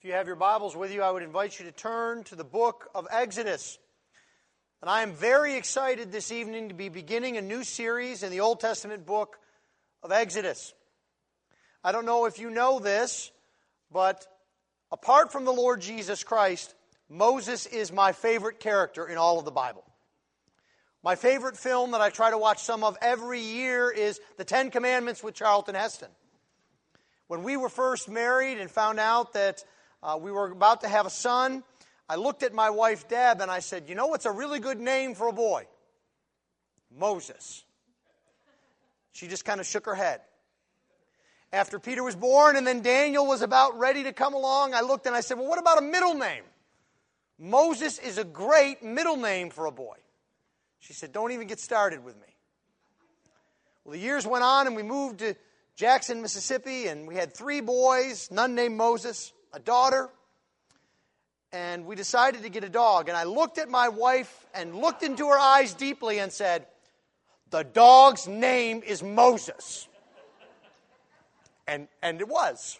If you have your Bibles with you, I would invite you to turn to the book of Exodus. And I am very excited this evening to be beginning a new series in the Old Testament book of Exodus. I don't know if you know this, but apart from the Lord Jesus Christ, Moses is my favorite character in all of the Bible. My favorite film that I try to watch some of every year is The Ten Commandments with Charlton Heston. When we were first married and found out that uh, we were about to have a son, I looked at my wife Deb and I said, You know what's a really good name for a boy? Moses. She just kind of shook her head. After Peter was born and then Daniel was about ready to come along, I looked and I said, Well, what about a middle name? Moses is a great middle name for a boy. She said, Don't even get started with me. Well, the years went on and we moved to Jackson, Mississippi, and we had three boys, none named Moses, a daughter, and we decided to get a dog. And I looked at my wife and looked into her eyes deeply and said, The dog's name is Moses. And, and it was.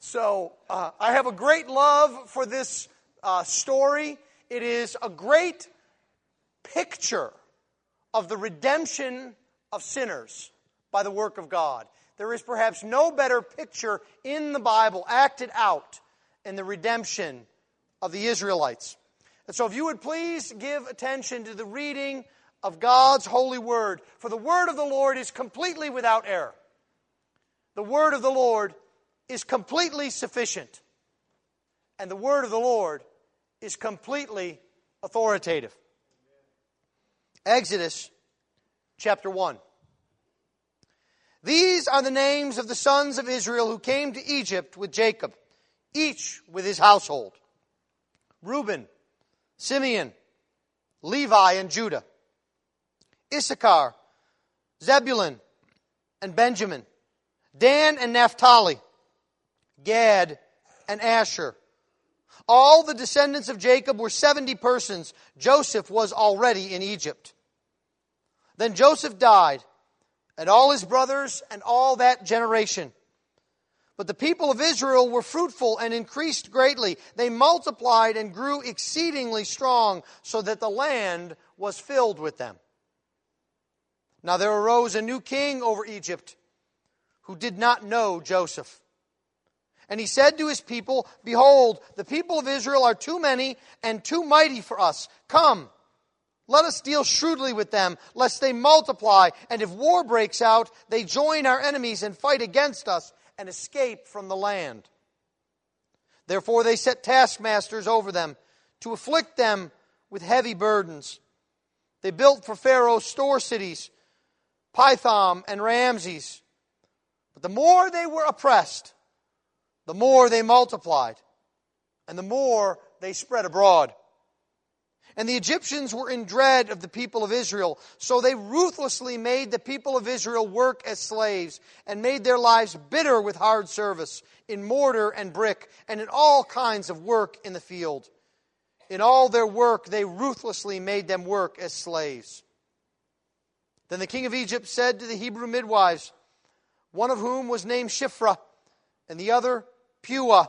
So uh, I have a great love for this uh, story. It is a great picture of the redemption of sinners by the work of God. There is perhaps no better picture in the Bible acted out in the redemption of the Israelites. And so, if you would please give attention to the reading of God's holy word, for the word of the Lord is completely without error. The word of the Lord is completely sufficient. And the word of the Lord is completely authoritative. Exodus chapter 1. These are the names of the sons of Israel who came to Egypt with Jacob, each with his household Reuben, Simeon, Levi, and Judah, Issachar, Zebulun, and Benjamin, Dan and Naphtali, Gad and Asher. All the descendants of Jacob were 70 persons. Joseph was already in Egypt. Then Joseph died and all his brothers and all that generation. But the people of Israel were fruitful and increased greatly. They multiplied and grew exceedingly strong, so that the land was filled with them. Now there arose a new king over Egypt who did not know Joseph. And he said to his people, Behold, the people of Israel are too many and too mighty for us. Come let us deal shrewdly with them, lest they multiply, and if war breaks out, they join our enemies and fight against us and escape from the land. Therefore, they set taskmasters over them to afflict them with heavy burdens. They built for Pharaoh store cities, Pithom and Ramses. But the more they were oppressed, the more they multiplied, and the more they spread abroad. And the Egyptians were in dread of the people of Israel, so they ruthlessly made the people of Israel work as slaves and made their lives bitter with hard service in mortar and brick and in all kinds of work in the field. In all their work, they ruthlessly made them work as slaves. Then the king of Egypt said to the Hebrew midwives, one of whom was named Shiphrah and the other Puah,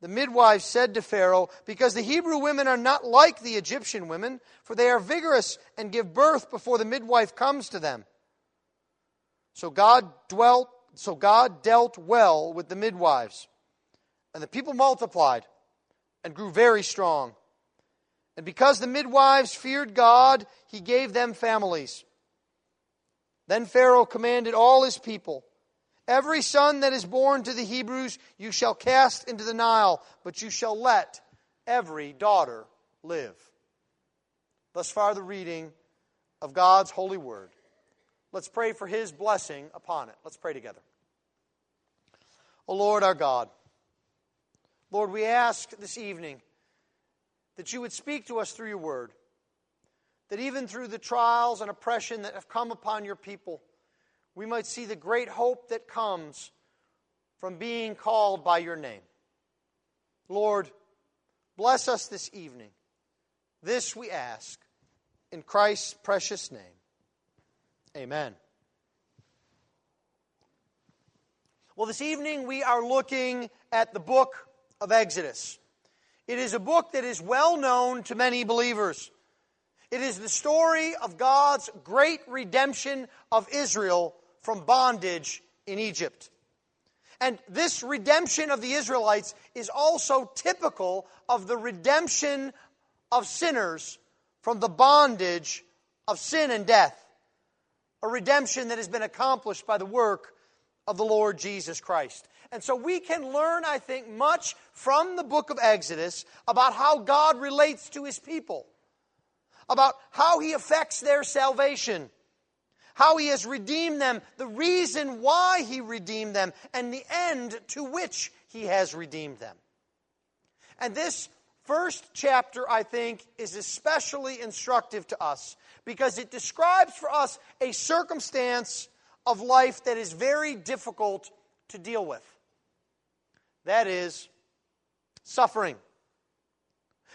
The midwives said to Pharaoh, Because the Hebrew women are not like the Egyptian women, for they are vigorous and give birth before the midwife comes to them. So God dwelt, so God dealt well with the midwives. And the people multiplied and grew very strong. And because the midwives feared God, he gave them families. Then Pharaoh commanded all his people Every son that is born to the Hebrews you shall cast into the Nile, but you shall let every daughter live. Thus far, the reading of God's holy word. Let's pray for his blessing upon it. Let's pray together. O Lord our God, Lord, we ask this evening that you would speak to us through your word, that even through the trials and oppression that have come upon your people, we might see the great hope that comes from being called by your name. Lord, bless us this evening. This we ask in Christ's precious name. Amen. Well, this evening we are looking at the book of Exodus. It is a book that is well known to many believers. It is the story of God's great redemption of Israel from bondage in Egypt. And this redemption of the Israelites is also typical of the redemption of sinners from the bondage of sin and death. A redemption that has been accomplished by the work of the Lord Jesus Christ. And so we can learn, I think, much from the book of Exodus about how God relates to his people, about how he affects their salvation, how he has redeemed them, the reason why he redeemed them, and the end to which he has redeemed them. And this first chapter, I think, is especially instructive to us because it describes for us a circumstance of life that is very difficult to deal with. That is suffering.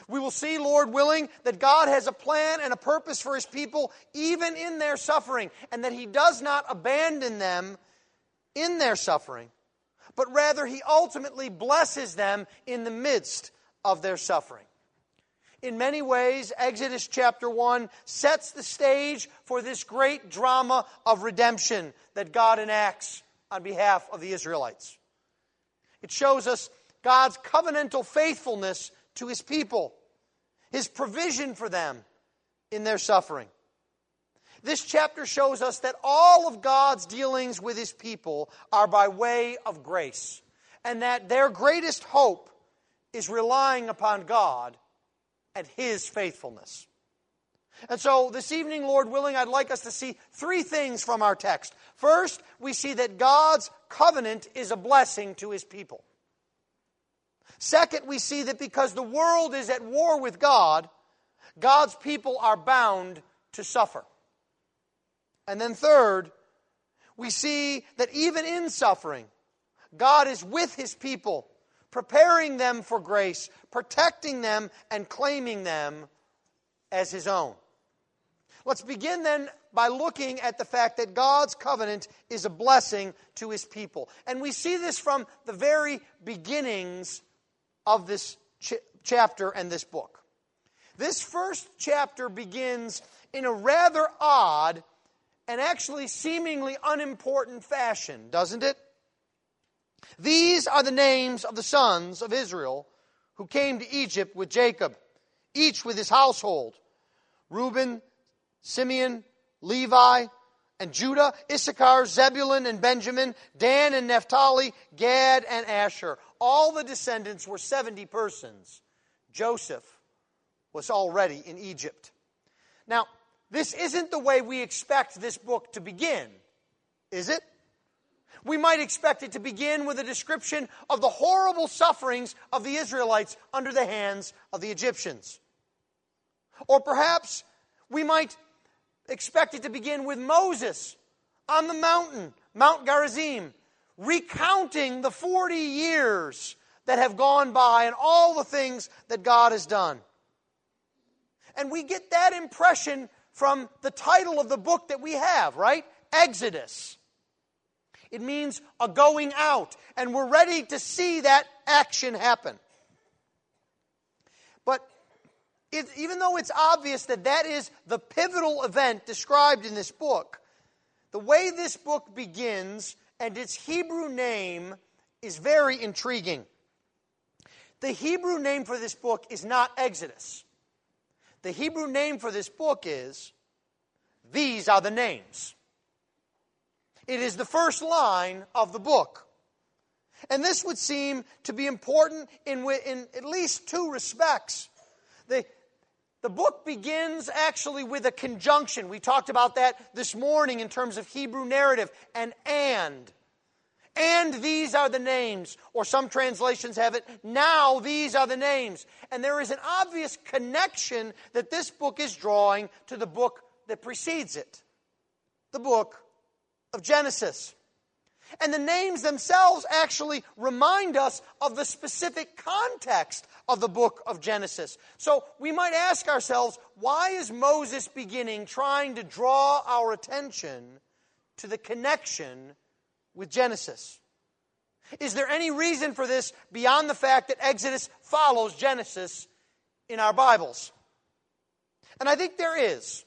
We will see, Lord willing, that God has a plan and a purpose for His people even in their suffering, and that He does not abandon them in their suffering, but rather He ultimately blesses them in the midst of their suffering. In many ways, Exodus chapter 1 sets the stage for this great drama of redemption that God enacts on behalf of the Israelites. It shows us God's covenantal faithfulness to his people, his provision for them in their suffering. This chapter shows us that all of God's dealings with his people are by way of grace, and that their greatest hope is relying upon God and his faithfulness. And so, this evening, Lord willing, I'd like us to see three things from our text. First, we see that God's covenant is a blessing to his people. Second, we see that because the world is at war with God, God's people are bound to suffer. And then, third, we see that even in suffering, God is with his people, preparing them for grace, protecting them, and claiming them as his own. Let's begin then by looking at the fact that God's covenant is a blessing to his people. And we see this from the very beginnings of this ch- chapter and this book. This first chapter begins in a rather odd and actually seemingly unimportant fashion, doesn't it? These are the names of the sons of Israel who came to Egypt with Jacob, each with his household Reuben, Simeon, Levi, and Judah, Issachar, Zebulun, and Benjamin, Dan and Naphtali, Gad and Asher. All the descendants were 70 persons. Joseph was already in Egypt. Now, this isn't the way we expect this book to begin, is it? We might expect it to begin with a description of the horrible sufferings of the Israelites under the hands of the Egyptians. Or perhaps we might expect it to begin with Moses on the mountain, Mount Gerizim, recounting the 40 years that have gone by and all the things that God has done. And we get that impression from the title of the book that we have, right? Exodus. It means a going out, and we're ready to see that action happen. But it, even though it's obvious that that is the pivotal event described in this book, the way this book begins and its Hebrew name is very intriguing. The Hebrew name for this book is not Exodus. The Hebrew name for this book is These Are the Names. It is the first line of the book. And this would seem to be important in, in at least two respects. The, the book begins actually with a conjunction. We talked about that this morning in terms of Hebrew narrative, and and. And these are the names. Or some translations have it, now these are the names. And there is an obvious connection that this book is drawing to the book that precedes it the book of Genesis. And the names themselves actually remind us of the specific context of the book of Genesis. So we might ask ourselves, why is Moses beginning trying to draw our attention to the connection with Genesis? Is there any reason for this beyond the fact that Exodus follows Genesis in our Bibles? And I think there is.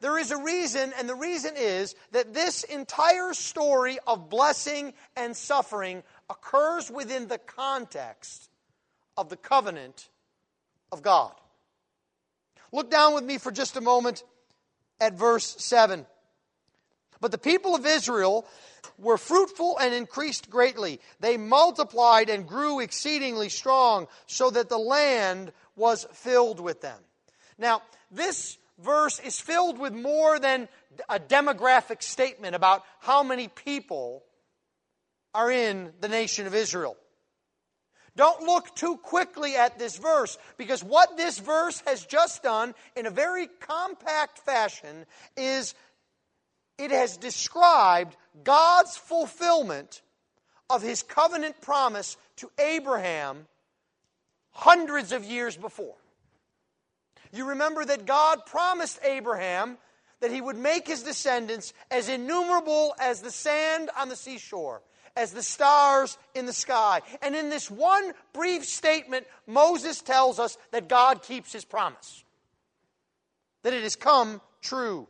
There is a reason, and the reason is that this entire story of blessing and suffering occurs within the context of the covenant of God. Look down with me for just a moment at verse 7. But the people of Israel were fruitful and increased greatly. They multiplied and grew exceedingly strong, so that the land was filled with them. Now, this verse is filled with more than a demographic statement about how many people are in the nation of Israel. Don't look too quickly at this verse because what this verse has just done in a very compact fashion is it has described God's fulfillment of his covenant promise to Abraham hundreds of years before. You remember that God promised Abraham that he would make his descendants as innumerable as the sand on the seashore, as the stars in the sky. And in this one brief statement, Moses tells us that God keeps his promise, that it has come true.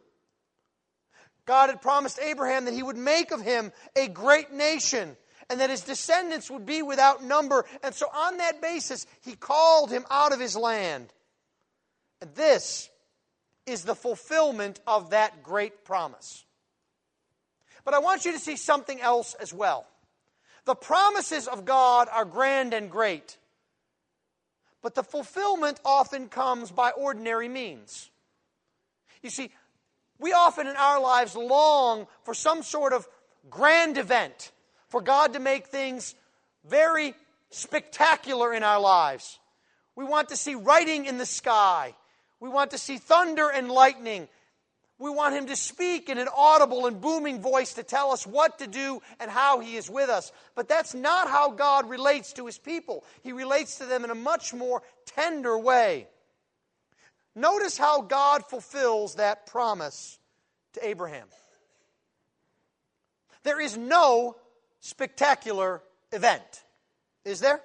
God had promised Abraham that he would make of him a great nation and that his descendants would be without number. And so, on that basis, he called him out of his land. This is the fulfillment of that great promise. But I want you to see something else as well. The promises of God are grand and great, but the fulfillment often comes by ordinary means. You see, we often in our lives long for some sort of grand event, for God to make things very spectacular in our lives. We want to see writing in the sky. We want to see thunder and lightning. We want him to speak in an audible and booming voice to tell us what to do and how he is with us. But that's not how God relates to his people. He relates to them in a much more tender way. Notice how God fulfills that promise to Abraham. There is no spectacular event, is there?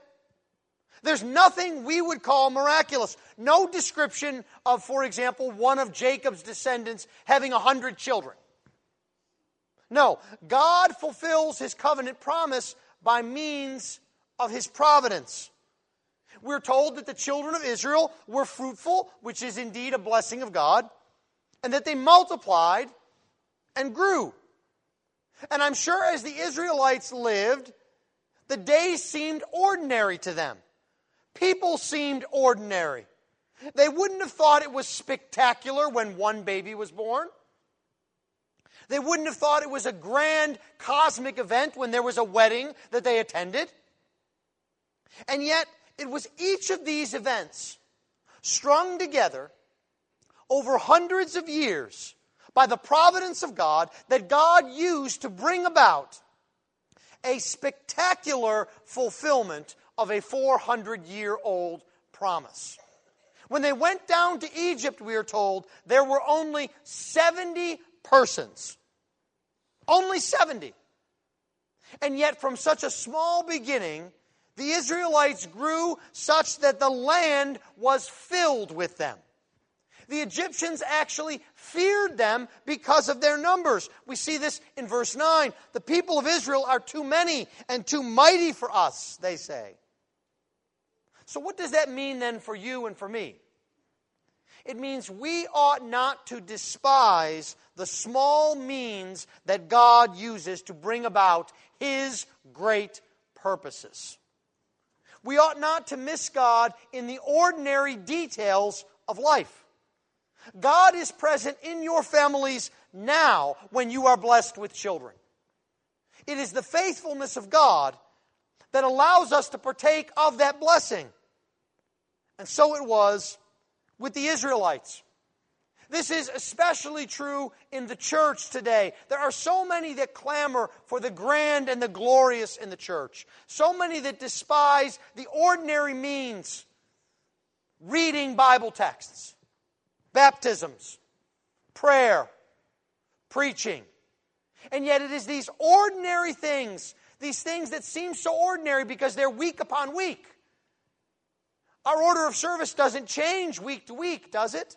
There's nothing we would call miraculous. No description of, for example, one of Jacob's descendants having a hundred children. No, God fulfills his covenant promise by means of his providence. We're told that the children of Israel were fruitful, which is indeed a blessing of God, and that they multiplied and grew. And I'm sure as the Israelites lived, the days seemed ordinary to them. People seemed ordinary. They wouldn't have thought it was spectacular when one baby was born. They wouldn't have thought it was a grand cosmic event when there was a wedding that they attended. And yet, it was each of these events strung together over hundreds of years by the providence of God that God used to bring about a spectacular fulfillment of a 400 year old promise. When they went down to Egypt, we are told, there were only 70 persons. Only 70. And yet, from such a small beginning, the Israelites grew such that the land was filled with them. The Egyptians actually feared them because of their numbers. We see this in verse 9. The people of Israel are too many and too mighty for us, they say. So, what does that mean then for you and for me? It means we ought not to despise the small means that God uses to bring about His great purposes. We ought not to miss God in the ordinary details of life. God is present in your families now when you are blessed with children. It is the faithfulness of God that allows us to partake of that blessing. And so it was with the Israelites. This is especially true in the church today. There are so many that clamor for the grand and the glorious in the church, so many that despise the ordinary means reading Bible texts, baptisms, prayer, preaching. And yet it is these ordinary things, these things that seem so ordinary because they're week upon week. Our order of service doesn't change week to week, does it?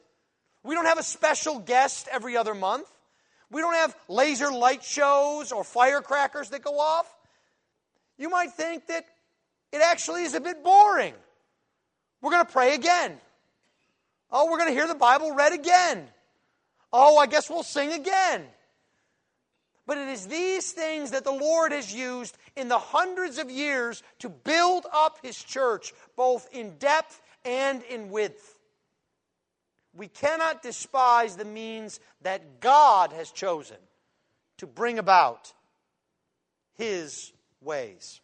We don't have a special guest every other month. We don't have laser light shows or firecrackers that go off. You might think that it actually is a bit boring. We're going to pray again. Oh, we're going to hear the Bible read again. Oh, I guess we'll sing again. But it is these things that the Lord has used in the hundreds of years to build up His church, both in depth and in width. We cannot despise the means that God has chosen to bring about His ways.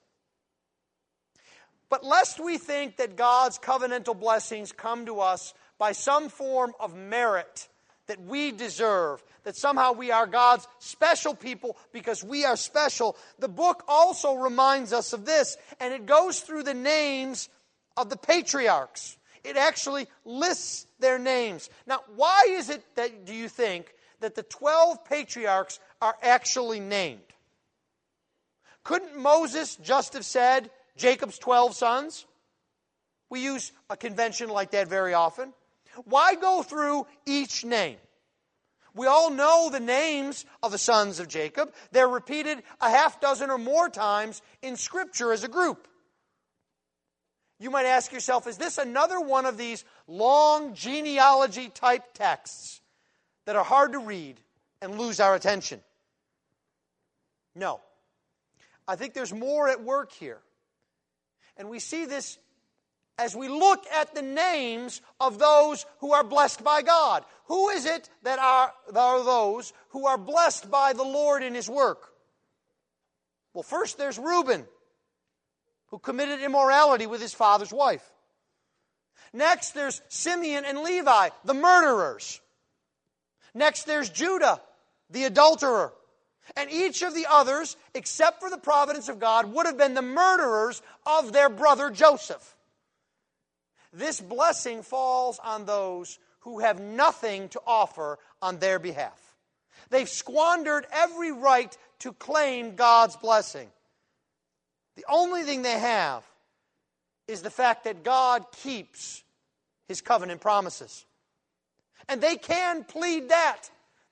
But lest we think that God's covenantal blessings come to us by some form of merit that we deserve, that somehow we are God's special people because we are special, the book also reminds us of this, and it goes through the names of the patriarchs. It actually lists their names. Now, why is it that, do you think, that the 12 patriarchs are actually named? Couldn't Moses just have said Jacob's 12 sons? We use a convention like that very often. Why go through each name? We all know the names of the sons of Jacob. They're repeated a half dozen or more times in Scripture as a group. You might ask yourself, is this another one of these long genealogy type texts that are hard to read and lose our attention? No. I think there's more at work here. And we see this as we look at the names of those who are blessed by God. Who is it that are, are those who are blessed by the Lord in His work? Well, first there's Reuben who committed immorality with his father's wife. Next, there's Simeon and Levi, the murderers. Next, there's Judah, the adulterer. And each of the others, except for the providence of God, would have been the murderers of their brother Joseph. This blessing falls on those who have nothing to offer on their behalf. They've squandered every right to claim God's blessing. The only thing they have is the fact that God keeps his covenant promises. And they can plead that.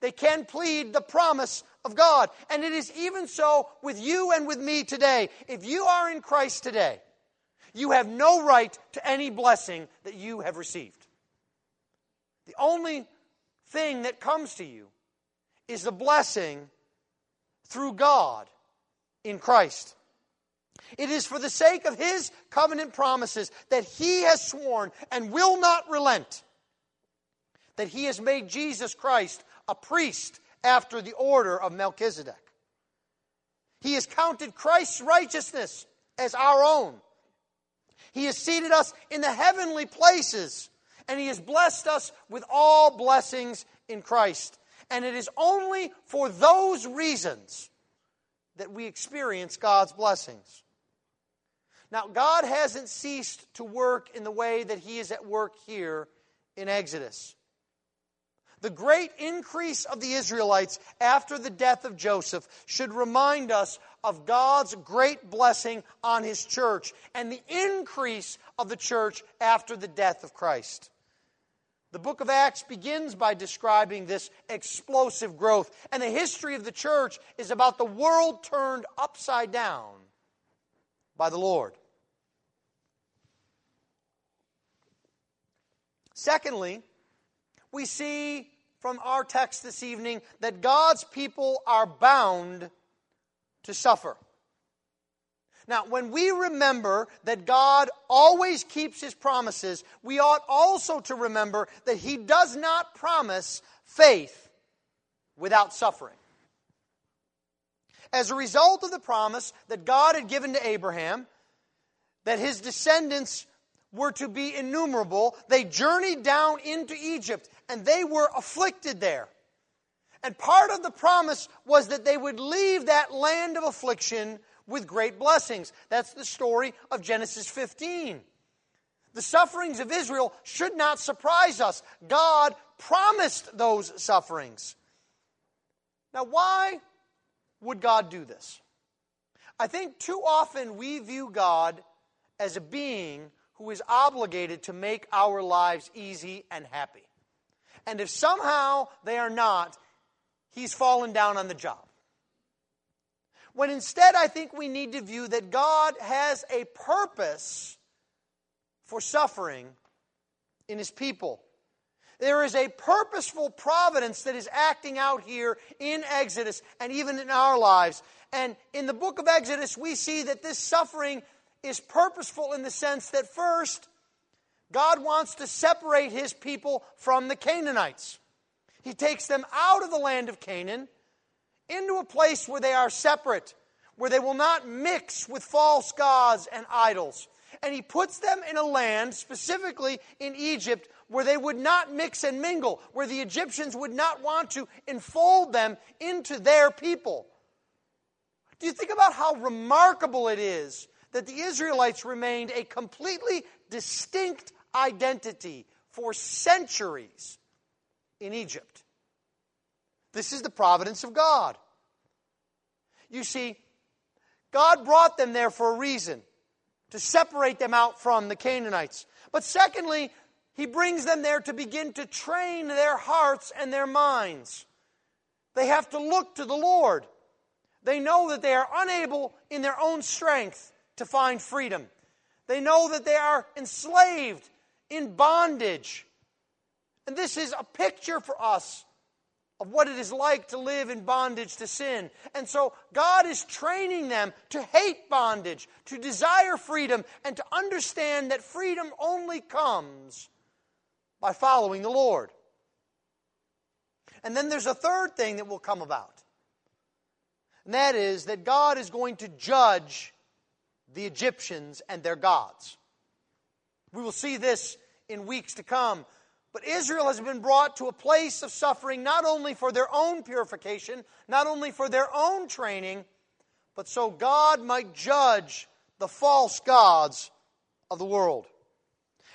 They can plead the promise of God. And it is even so with you and with me today. If you are in Christ today, you have no right to any blessing that you have received. The only thing that comes to you is the blessing through God in Christ. It is for the sake of His covenant promises that He has sworn and will not relent that He has made Jesus Christ a priest after the order of Melchizedek. He has counted Christ's righteousness as our own. He has seated us in the heavenly places, and He has blessed us with all blessings in Christ. And it is only for those reasons that we experience God's blessings. Now, God hasn't ceased to work in the way that He is at work here in Exodus. The great increase of the Israelites after the death of Joseph should remind us of God's great blessing on His church and the increase of the church after the death of Christ. The book of Acts begins by describing this explosive growth, and the history of the church is about the world turned upside down by the Lord. Secondly, we see from our text this evening that God's people are bound to suffer. Now, when we remember that God always keeps his promises, we ought also to remember that he does not promise faith without suffering. As a result of the promise that God had given to Abraham, that his descendants were to be innumerable, they journeyed down into Egypt and they were afflicted there. And part of the promise was that they would leave that land of affliction with great blessings. That's the story of Genesis 15. The sufferings of Israel should not surprise us. God promised those sufferings. Now, why would God do this? I think too often we view God as a being who is obligated to make our lives easy and happy. And if somehow they are not, he's fallen down on the job. When instead, I think we need to view that God has a purpose for suffering in his people. There is a purposeful providence that is acting out here in Exodus and even in our lives. And in the book of Exodus, we see that this suffering is purposeful in the sense that first, God wants to separate his people from the Canaanites. He takes them out of the land of Canaan into a place where they are separate, where they will not mix with false gods and idols. And he puts them in a land, specifically in Egypt, where they would not mix and mingle, where the Egyptians would not want to enfold them into their people. Do you think about how remarkable it is that the Israelites remained a completely distinct identity for centuries in Egypt? This is the providence of God. You see, God brought them there for a reason to separate them out from the Canaanites. But secondly, he brings them there to begin to train their hearts and their minds. They have to look to the Lord. They know that they are unable in their own strength to find freedom. They know that they are enslaved in bondage. And this is a picture for us of what it is like to live in bondage to sin. And so God is training them to hate bondage, to desire freedom, and to understand that freedom only comes by following the Lord. And then there's a third thing that will come about. And that is that God is going to judge the Egyptians and their gods. We will see this in weeks to come. But Israel has been brought to a place of suffering not only for their own purification, not only for their own training, but so God might judge the false gods of the world.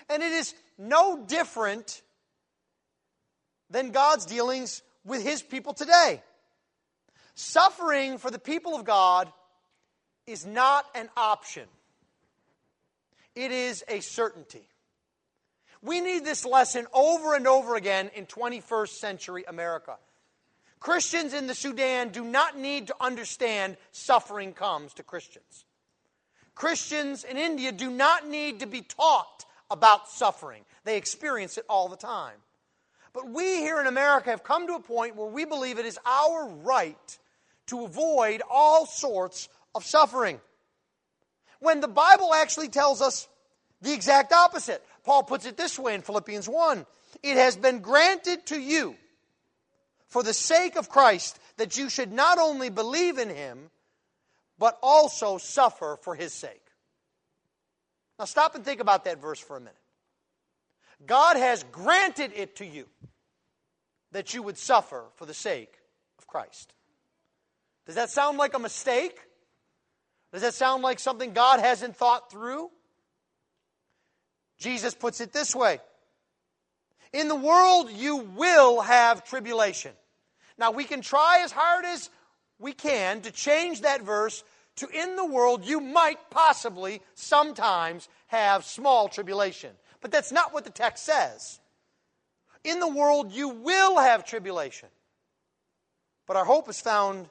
And it is no different than God's dealings with his people today. Suffering for the people of God is not an option, it is a certainty. We need this lesson over and over again in 21st century America. Christians in the Sudan do not need to understand suffering comes to Christians. Christians in India do not need to be taught about suffering. They experience it all the time. But we here in America have come to a point where we believe it is our right to avoid all sorts of suffering. When the Bible actually tells us the exact opposite. Paul puts it this way in Philippians 1 It has been granted to you for the sake of Christ that you should not only believe in him, but also suffer for his sake. Now stop and think about that verse for a minute. God has granted it to you that you would suffer for the sake of Christ. Does that sound like a mistake? Does that sound like something God hasn't thought through? Jesus puts it this way In the world, you will have tribulation. Now, we can try as hard as we can to change that verse to in the world, you might possibly sometimes have small tribulation. But that's not what the text says. In the world, you will have tribulation. But our hope is found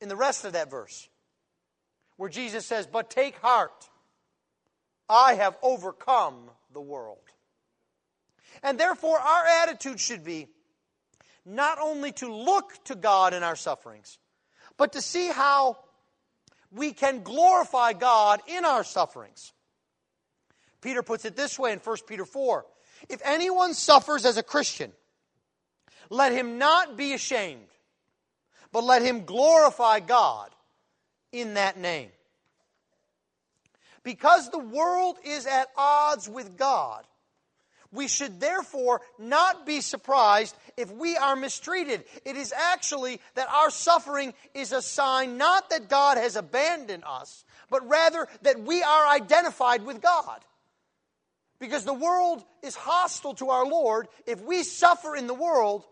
in the rest of that verse, where Jesus says, But take heart. I have overcome the world. And therefore, our attitude should be not only to look to God in our sufferings, but to see how we can glorify God in our sufferings. Peter puts it this way in 1 Peter 4 If anyone suffers as a Christian, let him not be ashamed, but let him glorify God in that name. Because the world is at odds with God, we should therefore not be surprised if we are mistreated. It is actually that our suffering is a sign not that God has abandoned us, but rather that we are identified with God. Because the world is hostile to our Lord. If we suffer in the world,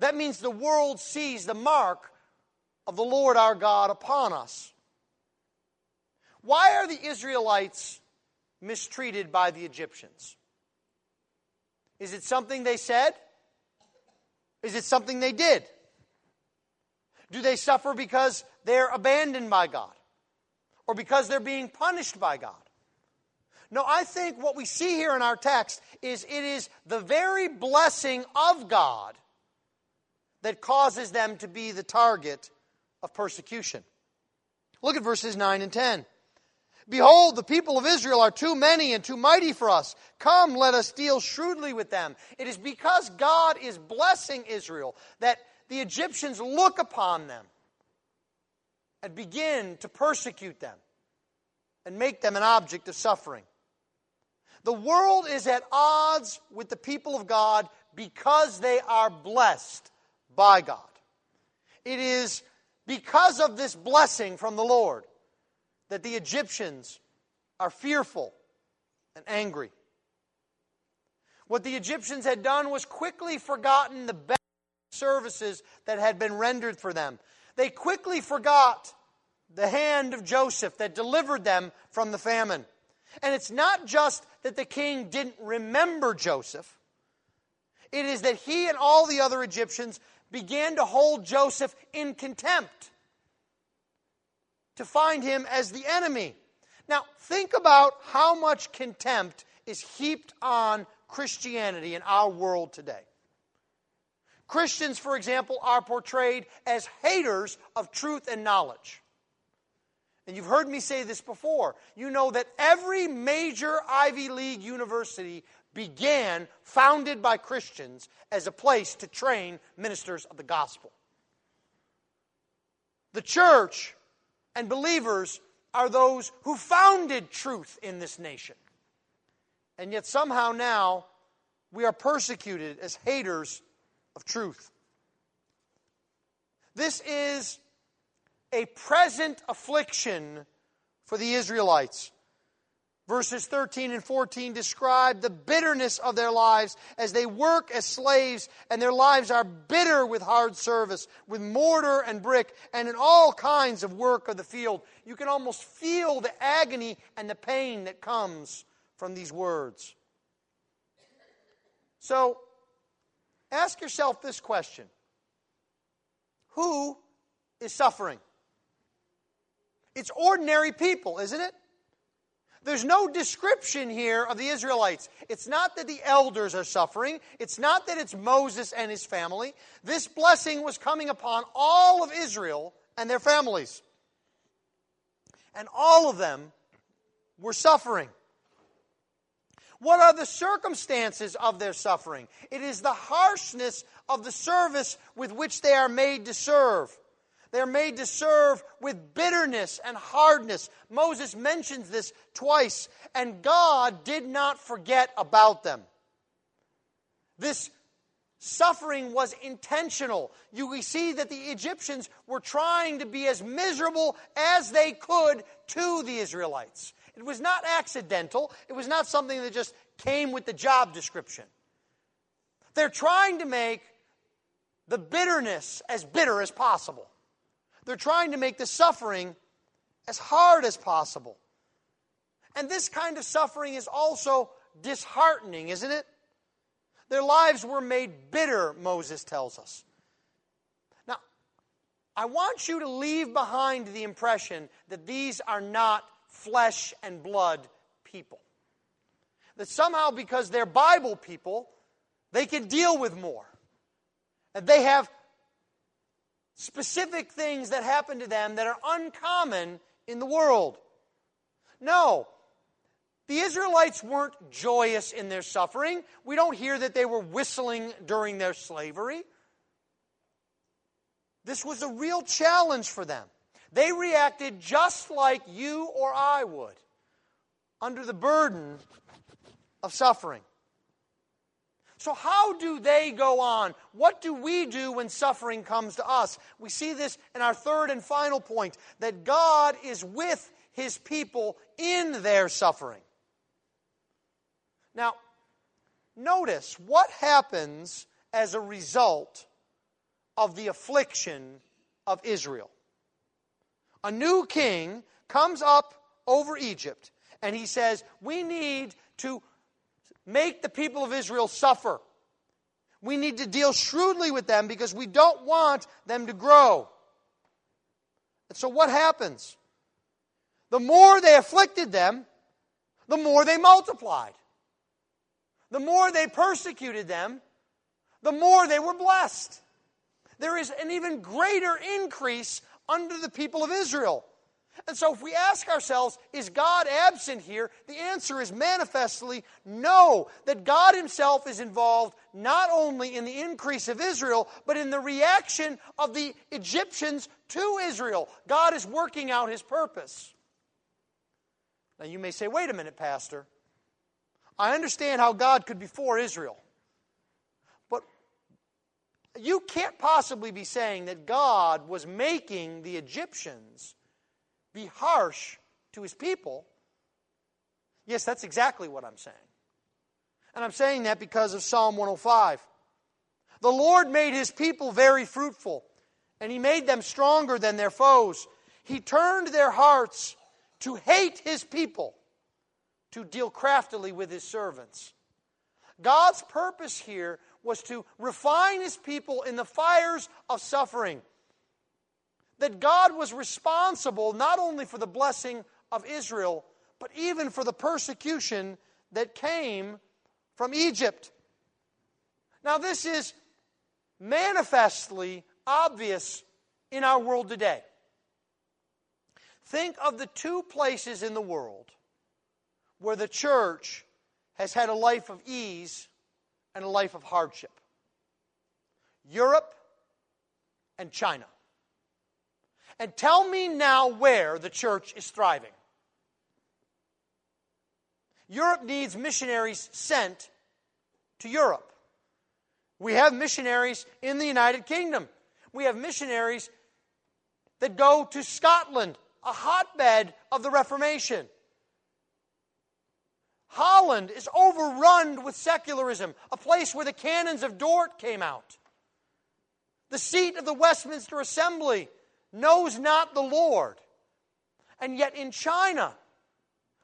that means the world sees the mark of the Lord our God upon us. Why are the Israelites mistreated by the Egyptians? Is it something they said? Is it something they did? Do they suffer because they're abandoned by God? Or because they're being punished by God? No, I think what we see here in our text is it is the very blessing of God that causes them to be the target of persecution. Look at verses 9 and 10. Behold, the people of Israel are too many and too mighty for us. Come, let us deal shrewdly with them. It is because God is blessing Israel that the Egyptians look upon them and begin to persecute them and make them an object of suffering. The world is at odds with the people of God because they are blessed by God. It is because of this blessing from the Lord that the Egyptians are fearful and angry. What the Egyptians had done was quickly forgotten the best services that had been rendered for them. They quickly forgot the hand of Joseph that delivered them from the famine. And it's not just that the king didn't remember Joseph, it is that he and all the other Egyptians began to hold Joseph in contempt to find him as the enemy. Now, think about how much contempt is heaped on Christianity in our world today. Christians, for example, are portrayed as haters of truth and knowledge. And you've heard me say this before. You know that every major Ivy League university began, founded by Christians, as a place to train ministers of the gospel. The church and believers are those who founded truth in this nation. And yet, somehow now, we are persecuted as haters of truth. This is a present affliction for the Israelites. Verses 13 and 14 describe the bitterness of their lives as they work as slaves, and their lives are bitter with hard service, with mortar and brick, and in all kinds of work of the field. You can almost feel the agony and the pain that comes from these words. So, ask yourself this question Who is suffering? It's ordinary people, isn't it? There's no description here of the Israelites. It's not that the elders are suffering. It's not that it's Moses and his family. This blessing was coming upon all of Israel and their families. And all of them were suffering. What are the circumstances of their suffering? It is the harshness of the service with which they are made to serve. They're made to serve with bitterness and hardness. Moses mentions this twice, and God did not forget about them. This suffering was intentional. You, see that the Egyptians were trying to be as miserable as they could to the Israelites. It was not accidental, it was not something that just came with the job description. They're trying to make the bitterness as bitter as possible. They're trying to make the suffering as hard as possible. And this kind of suffering is also disheartening, isn't it? Their lives were made bitter, Moses tells us. Now, I want you to leave behind the impression that these are not flesh and blood people. That somehow, because they're Bible people, they can deal with more. And they have specific things that happen to them that are uncommon in the world. No. The Israelites weren't joyous in their suffering. We don't hear that they were whistling during their slavery. This was a real challenge for them. They reacted just like you or I would under the burden of suffering. So, how do they go on? What do we do when suffering comes to us? We see this in our third and final point that God is with his people in their suffering. Now, notice what happens as a result of the affliction of Israel. A new king comes up over Egypt and he says, We need to make the people of Israel suffer. We need to deal shrewdly with them because we don't want them to grow. And so what happens? The more they afflicted them, the more they multiplied. The more they persecuted them, the more they were blessed. There is an even greater increase under the people of Israel. And so, if we ask ourselves, is God absent here? The answer is manifestly no. That God Himself is involved not only in the increase of Israel, but in the reaction of the Egyptians to Israel. God is working out His purpose. Now, you may say, wait a minute, Pastor. I understand how God could be for Israel. But you can't possibly be saying that God was making the Egyptians be harsh to his people. Yes, that's exactly what I'm saying. And I'm saying that because of Psalm 105. The Lord made his people very fruitful, and he made them stronger than their foes. He turned their hearts to hate his people, to deal craftily with his servants. God's purpose here was to refine his people in the fires of suffering that God was responsible not only for the blessing of Israel, but even for the persecution that came from Egypt. Now, this is manifestly obvious in our world today. Think of the two places in the world where the church has had a life of ease and a life of hardship Europe and China. And tell me now where the church is thriving. Europe needs missionaries sent to Europe. We have missionaries in the United Kingdom. We have missionaries that go to Scotland, a hotbed of the Reformation. Holland is overrun with secularism, a place where the canons of Dort came out. The seat of the Westminster Assembly knows not the Lord. And yet in China,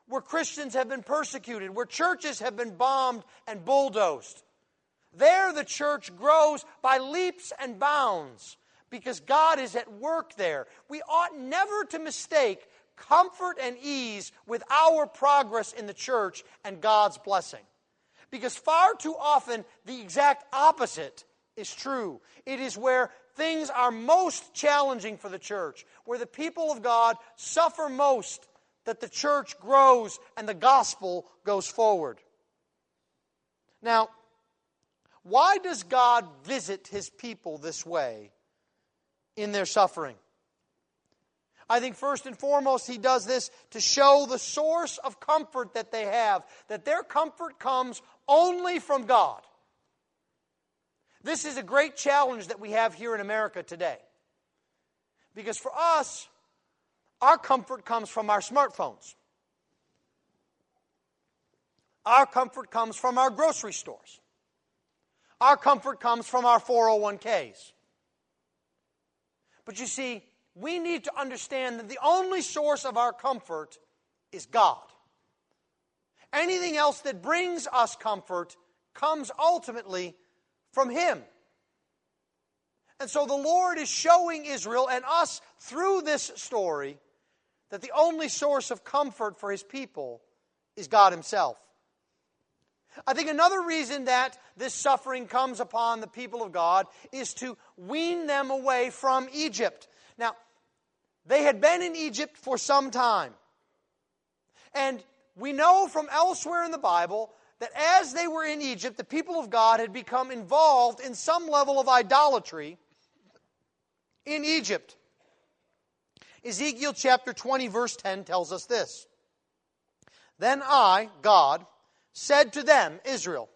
where Christians have been persecuted, where churches have been bombed and bulldozed, there the church grows by leaps and bounds because God is at work there. We ought never to mistake comfort and ease with our progress in the church and God's blessing. Because far too often the exact opposite is true. It is where things are most challenging for the church, where the people of God suffer most, that the church grows and the gospel goes forward. Now, why does God visit his people this way in their suffering? I think first and foremost, he does this to show the source of comfort that they have, that their comfort comes only from God. This is a great challenge that we have here in America today. Because for us, our comfort comes from our smartphones. Our comfort comes from our grocery stores. Our comfort comes from our 401ks. But you see, we need to understand that the only source of our comfort is God. Anything else that brings us comfort comes ultimately from Him. And so the Lord is showing Israel and us through this story that the only source of comfort for His people is God Himself. I think another reason that this suffering comes upon the people of God is to wean them away from Egypt. Now, they had been in Egypt for some time. And we know from elsewhere in the Bible that as they were in Egypt, the people of God had become involved in some level of idolatry in Egypt. Ezekiel chapter 20, verse 10 tells us this. Then I, God, said to them, Israel,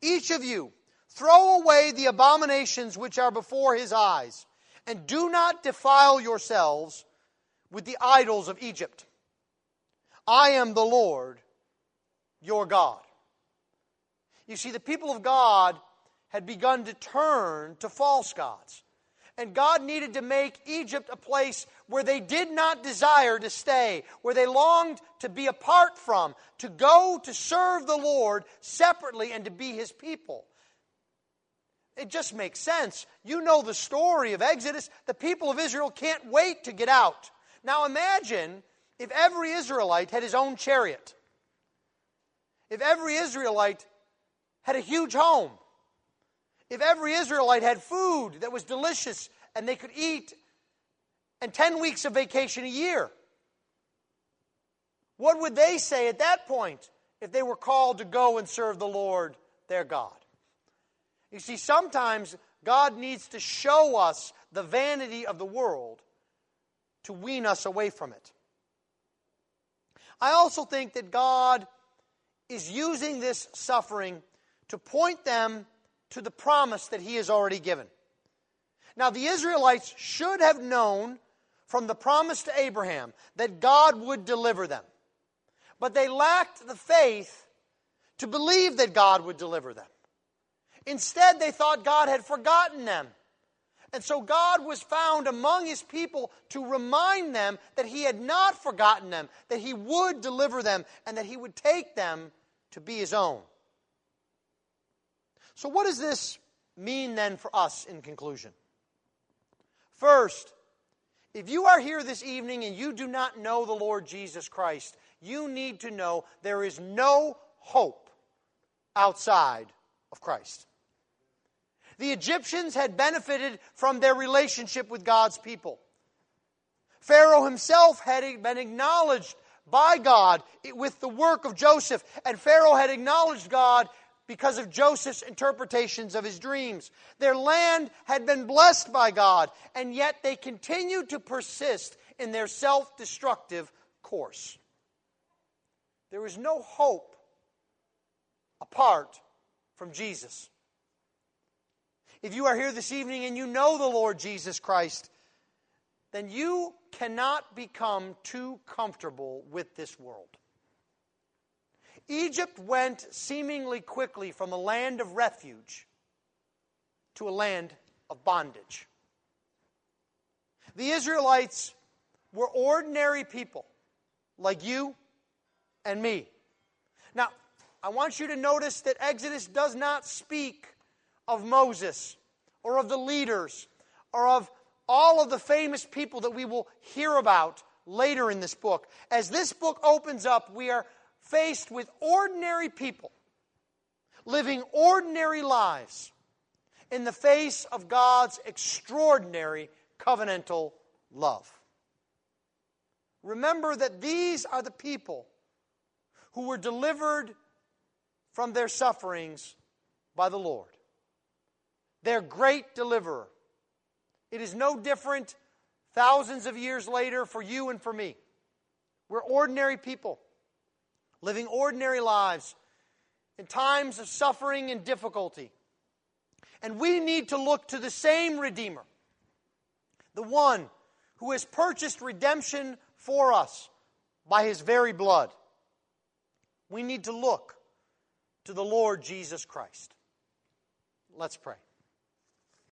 each of you, throw away the abominations which are before his eyes, and do not defile yourselves with the idols of Egypt. I am the Lord your God. You see, the people of God had begun to turn to false gods. And God needed to make Egypt a place where they did not desire to stay, where they longed to be apart from, to go to serve the Lord separately and to be His people. It just makes sense. You know the story of Exodus. The people of Israel can't wait to get out. Now imagine if every Israelite had his own chariot, if every Israelite had a huge home, if every Israelite had food that was delicious and they could eat, and 10 weeks of vacation a year, what would they say at that point if they were called to go and serve the Lord their God? You see, sometimes God needs to show us the vanity of the world to wean us away from it. I also think that God is using this suffering to point them to the promise that he has already given. Now, the Israelites should have known from the promise to Abraham that God would deliver them. But they lacked the faith to believe that God would deliver them. Instead, they thought God had forgotten them. And so God was found among his people to remind them that he had not forgotten them, that he would deliver them, and that he would take them to be his own. So, what does this mean then for us in conclusion? First, if you are here this evening and you do not know the Lord Jesus Christ, you need to know there is no hope outside of Christ. The Egyptians had benefited from their relationship with God's people. Pharaoh himself had been acknowledged by God with the work of Joseph, and Pharaoh had acknowledged God because of Joseph's interpretations of his dreams. Their land had been blessed by God, and yet they continued to persist in their self destructive course. There is no hope apart from Jesus. If you are here this evening and you know the Lord Jesus Christ, then you cannot become too comfortable with this world. Egypt went seemingly quickly from a land of refuge to a land of bondage. The Israelites were ordinary people like you and me. Now, I want you to notice that Exodus does not speak of Moses or of the leaders or of all of the famous people that we will hear about later in this book. As this book opens up, we are faced with ordinary people living ordinary lives in the face of God's extraordinary covenantal love. Remember that these are the people who were delivered from their sufferings by the Lord. Their great deliverer. It is no different thousands of years later for you and for me. We're ordinary people living ordinary lives in times of suffering and difficulty. And we need to look to the same Redeemer, the one who has purchased redemption for us by his very blood. We need to look to the Lord Jesus Christ. Let's pray.